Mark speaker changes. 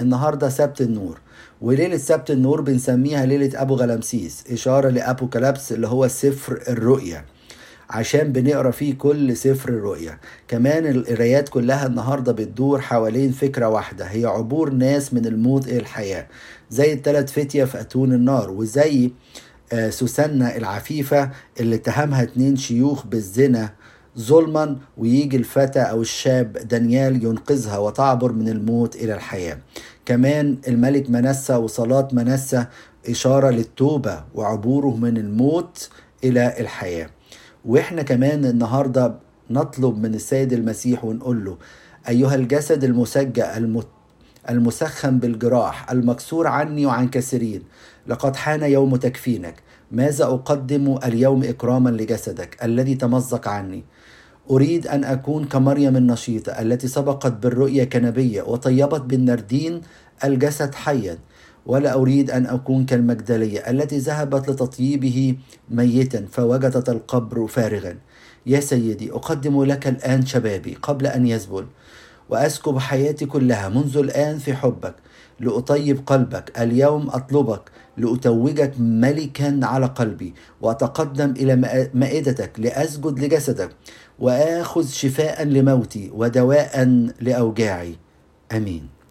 Speaker 1: النهارده سبت النور وليلة سبت النور بنسميها ليلة أبو غلامسيس إشارة لأبوكاليبس اللي هو سفر الرؤيا عشان بنقرأ فيه كل سفر الرؤيا كمان القرايات كلها النهارده بتدور حوالين فكرة واحدة هي عبور ناس من الموت إلى الحياة زي الثلاث فتية في أتون النار وزي آه، سوسنة العفيفة اللي اتهمها اتنين شيوخ بالزنا ظلما ويجي الفتى أو الشاب دانيال ينقذها وتعبر من الموت إلى الحياة. كمان الملك منسى وصلاة منسى إشارة للتوبة وعبوره من الموت إلى الحياة. وإحنا كمان النهارده نطلب من السيد المسيح ونقول له أيها الجسد المسجى المت المسخن بالجراح المكسور عني وعن كثيرين. لقد حان يوم تكفينك. ماذا أقدم اليوم إكراما لجسدك الذي تمزق عني؟ أريد أن أكون كمريم النشيطة التي سبقت بالرؤيا كنبية وطيبت بالنردين الجسد حيا. ولا أريد أن أكون كالمجدلية التي ذهبت لتطييبه ميتا فوجدت القبر فارغا. يا سيدي أقدم لك الآن شبابي قبل أن يذبل وأسكب حياتي كلها منذ الآن في حبك لأطيب قلبك اليوم أطلبك لأتوجك ملكا على قلبي وأتقدم إلى مائدتك لأسجد لجسدك وآخذ شفاء لموتي ودواء لأوجاعي. آمين.